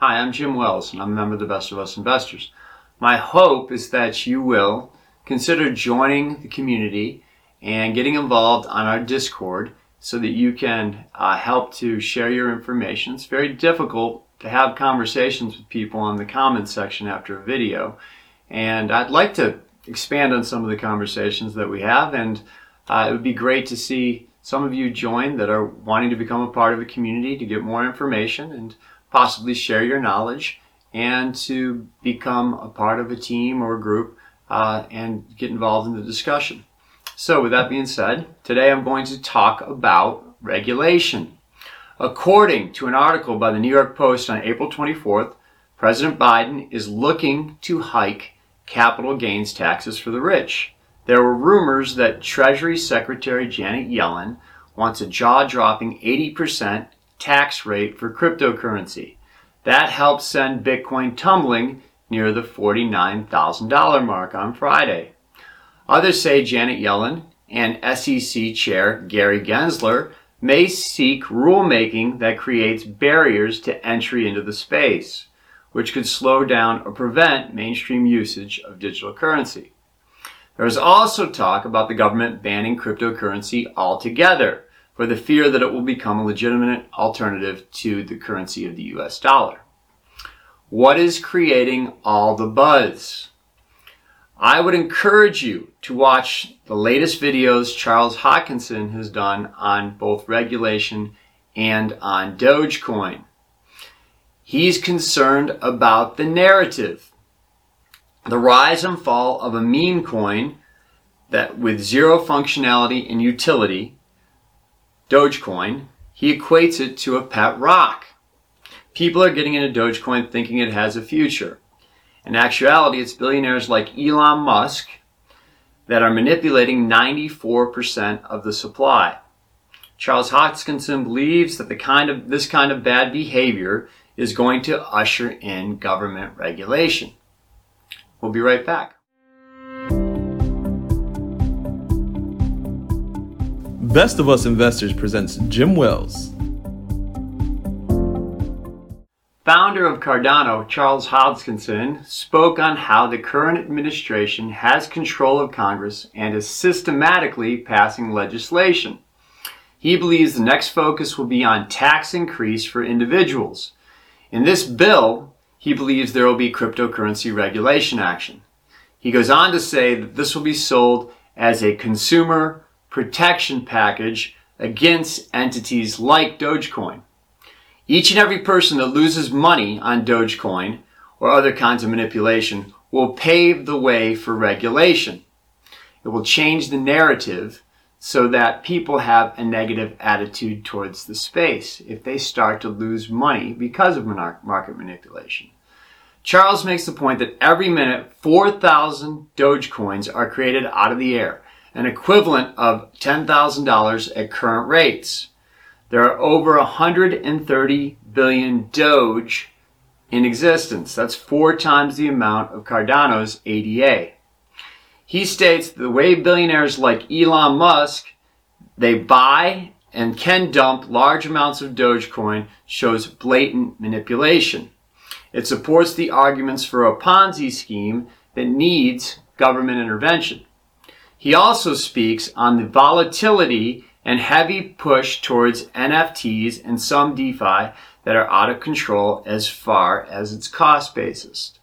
Hi, I'm Jim Wells, and I'm a member of the Best of Us Investors. My hope is that you will consider joining the community and getting involved on our Discord so that you can uh, help to share your information. It's very difficult to have conversations with people on the comments section after a video, and I'd like to expand on some of the conversations that we have, and uh, it would be great to see some of you join that are wanting to become a part of a community to get more information and possibly share your knowledge and to become a part of a team or a group uh, and get involved in the discussion. So, with that being said, today I'm going to talk about regulation. According to an article by the New York Post on April 24th, President Biden is looking to hike capital gains taxes for the rich. There were rumors that Treasury Secretary Janet Yellen wants a jaw dropping 80% tax rate for cryptocurrency. That helped send Bitcoin tumbling near the $49,000 mark on Friday. Others say Janet Yellen and SEC Chair Gary Gensler may seek rulemaking that creates barriers to entry into the space, which could slow down or prevent mainstream usage of digital currency. There is also talk about the government banning cryptocurrency altogether for the fear that it will become a legitimate alternative to the currency of the US dollar. What is creating all the buzz? I would encourage you to watch the latest videos Charles Hoskinson has done on both regulation and on Dogecoin. He's concerned about the narrative. The rise and fall of a meme coin that with zero functionality and utility Dogecoin, he equates it to a pet rock. People are getting into Dogecoin thinking it has a future. In actuality, it's billionaires like Elon Musk that are manipulating 94% of the supply. Charles Hoskinson believes that the kind of, this kind of bad behavior is going to usher in government regulation. We'll be right back. Best of Us Investors presents Jim Wells. Founder of Cardano, Charles Hoskinson, spoke on how the current administration has control of Congress and is systematically passing legislation. He believes the next focus will be on tax increase for individuals. In this bill, he believes there will be cryptocurrency regulation action. He goes on to say that this will be sold as a consumer protection package against entities like Dogecoin. Each and every person that loses money on Dogecoin or other kinds of manipulation will pave the way for regulation. It will change the narrative so that people have a negative attitude towards the space if they start to lose money because of market manipulation. Charles makes the point that every minute 4,000 Dogecoins are created out of the air an equivalent of $10,000 at current rates. There are over 130 billion Doge in existence. That's four times the amount of Cardano's ADA. He states the way billionaires like Elon Musk, they buy and can dump large amounts of Dogecoin shows blatant manipulation. It supports the arguments for a Ponzi scheme that needs government intervention. He also speaks on the volatility and heavy push towards NFTs and some DeFi that are out of control as far as its cost basis.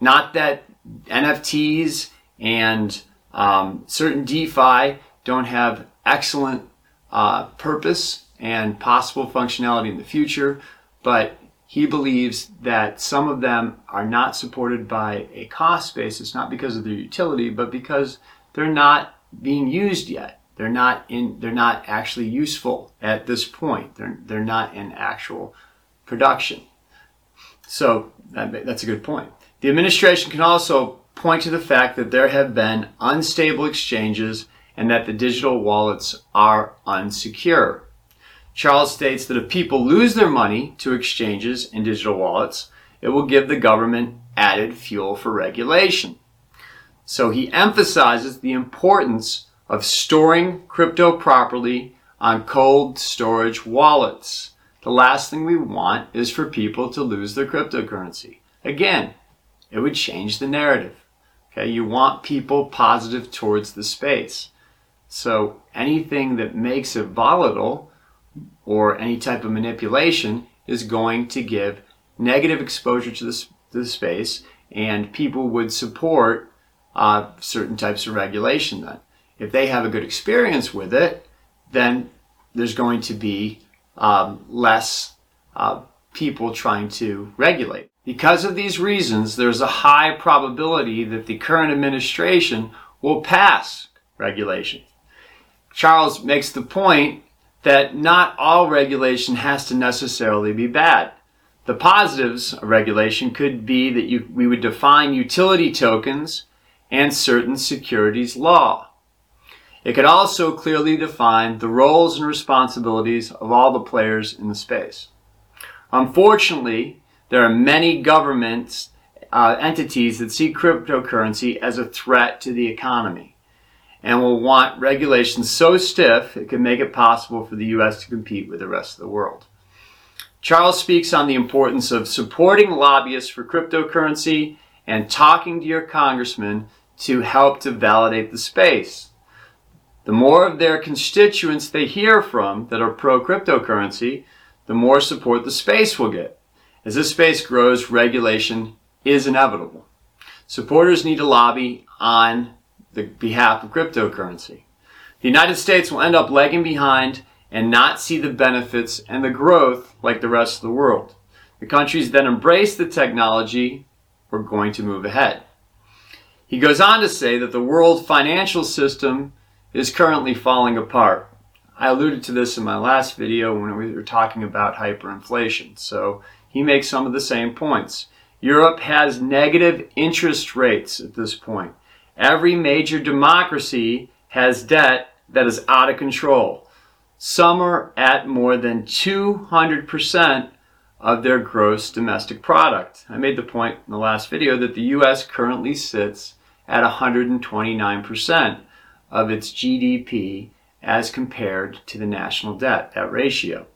Not that NFTs and um, certain DeFi don't have excellent uh, purpose and possible functionality in the future, but he believes that some of them are not supported by a cost basis, not because of their utility, but because they're not being used yet. They're not in, they're not actually useful at this point. They're, they're not in actual production. So that, that's a good point. The administration can also point to the fact that there have been unstable exchanges and that the digital wallets are unsecure. Charles states that if people lose their money to exchanges and digital wallets, it will give the government added fuel for regulation. So he emphasizes the importance of storing crypto properly on cold storage wallets. the last thing we want is for people to lose their cryptocurrency. Again, it would change the narrative. Okay, you want people positive towards the space. So anything that makes it volatile or any type of manipulation is going to give negative exposure to to the space, and people would support uh, certain types of regulation then. If they have a good experience with it, then there's going to be um, less uh, people trying to regulate. Because of these reasons, there's a high probability that the current administration will pass regulation. Charles makes the point that not all regulation has to necessarily be bad. The positives of regulation could be that you, we would define utility tokens and certain securities law. It could also clearly define the roles and responsibilities of all the players in the space. Unfortunately, there are many governments, uh, entities that see cryptocurrency as a threat to the economy and will want regulations so stiff it can make it possible for the U.S. to compete with the rest of the world. Charles speaks on the importance of supporting lobbyists for cryptocurrency and talking to your congressman to help to validate the space. The more of their constituents they hear from that are pro cryptocurrency, the more support the space will get. As this space grows, regulation is inevitable. Supporters need to lobby on the behalf of cryptocurrency. The United States will end up lagging behind and not see the benefits and the growth like the rest of the world. The countries that embrace the technology are going to move ahead. He goes on to say that the world financial system is currently falling apart. I alluded to this in my last video when we were talking about hyperinflation. So he makes some of the same points. Europe has negative interest rates at this point. Every major democracy has debt that is out of control. Some are at more than 200% of their gross domestic product. I made the point in the last video that the US currently sits at 129% of its GDP as compared to the national debt, that ratio.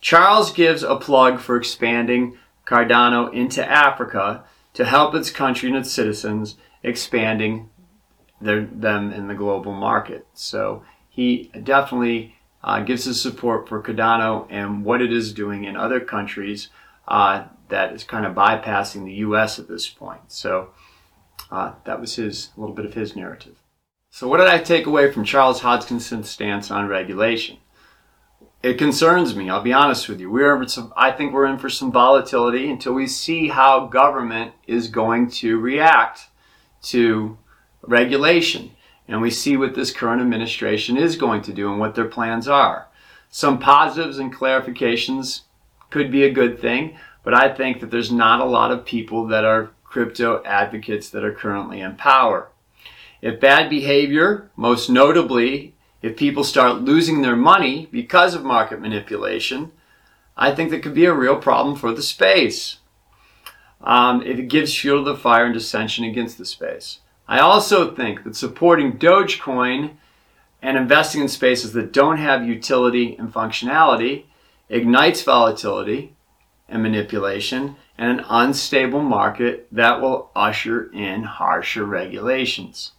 Charles gives a plug for expanding Cardano into Africa to help its country and its citizens expanding their, them in the global market. So he definitely uh, gives his support for Cardano and what it is doing in other countries uh, that is kind of bypassing the U.S. at this point. So uh, that was his a little bit of his narrative. So what did I take away from Charles Hoskinson's stance on regulation? It concerns me. I'll be honest with you. We're some, I think we're in for some volatility until we see how government is going to react to regulation. And we see what this current administration is going to do and what their plans are. Some positives and clarifications could be a good thing, but I think that there's not a lot of people that are crypto advocates that are currently in power. If bad behavior, most notably if people start losing their money because of market manipulation, I think that could be a real problem for the space. Um, it gives fuel to the fire and dissension against the space. I also think that supporting Dogecoin and investing in spaces that don't have utility and functionality ignites volatility and manipulation and an unstable market that will usher in harsher regulations.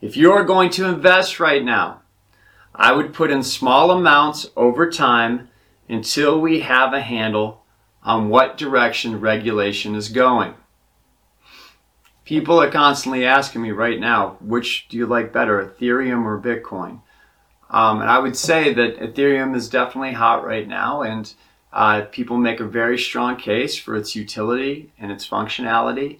If you're going to invest right now, I would put in small amounts over time until we have a handle on what direction regulation is going. People are constantly asking me right now, which do you like better, Ethereum or Bitcoin? Um, and I would say that Ethereum is definitely hot right now, and uh, people make a very strong case for its utility and its functionality.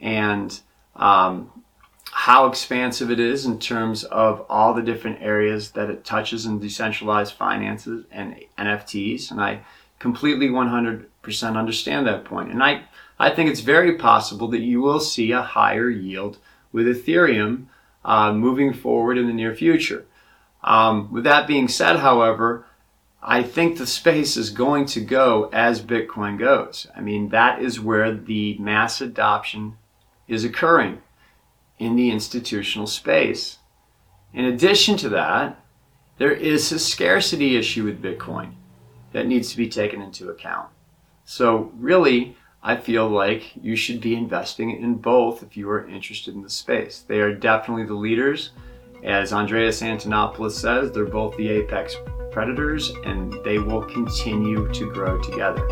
And um, how expansive it is in terms of all the different areas that it touches in decentralized finances and NFTs. And I completely 100% understand that point. And I, I think it's very possible that you will see a higher yield with Ethereum uh, moving forward in the near future. Um, with that being said, however, I think the space is going to go as Bitcoin goes. I mean, that is where the mass adoption is occurring in the institutional space. In addition to that, there is a scarcity issue with Bitcoin. that needs to be taken into account. So, really, I feel like you should be investing in both if you are interested in the space. They are definitely the leaders. As Andreas Antonopoulos says, they're both the apex predators and they will continue to grow together.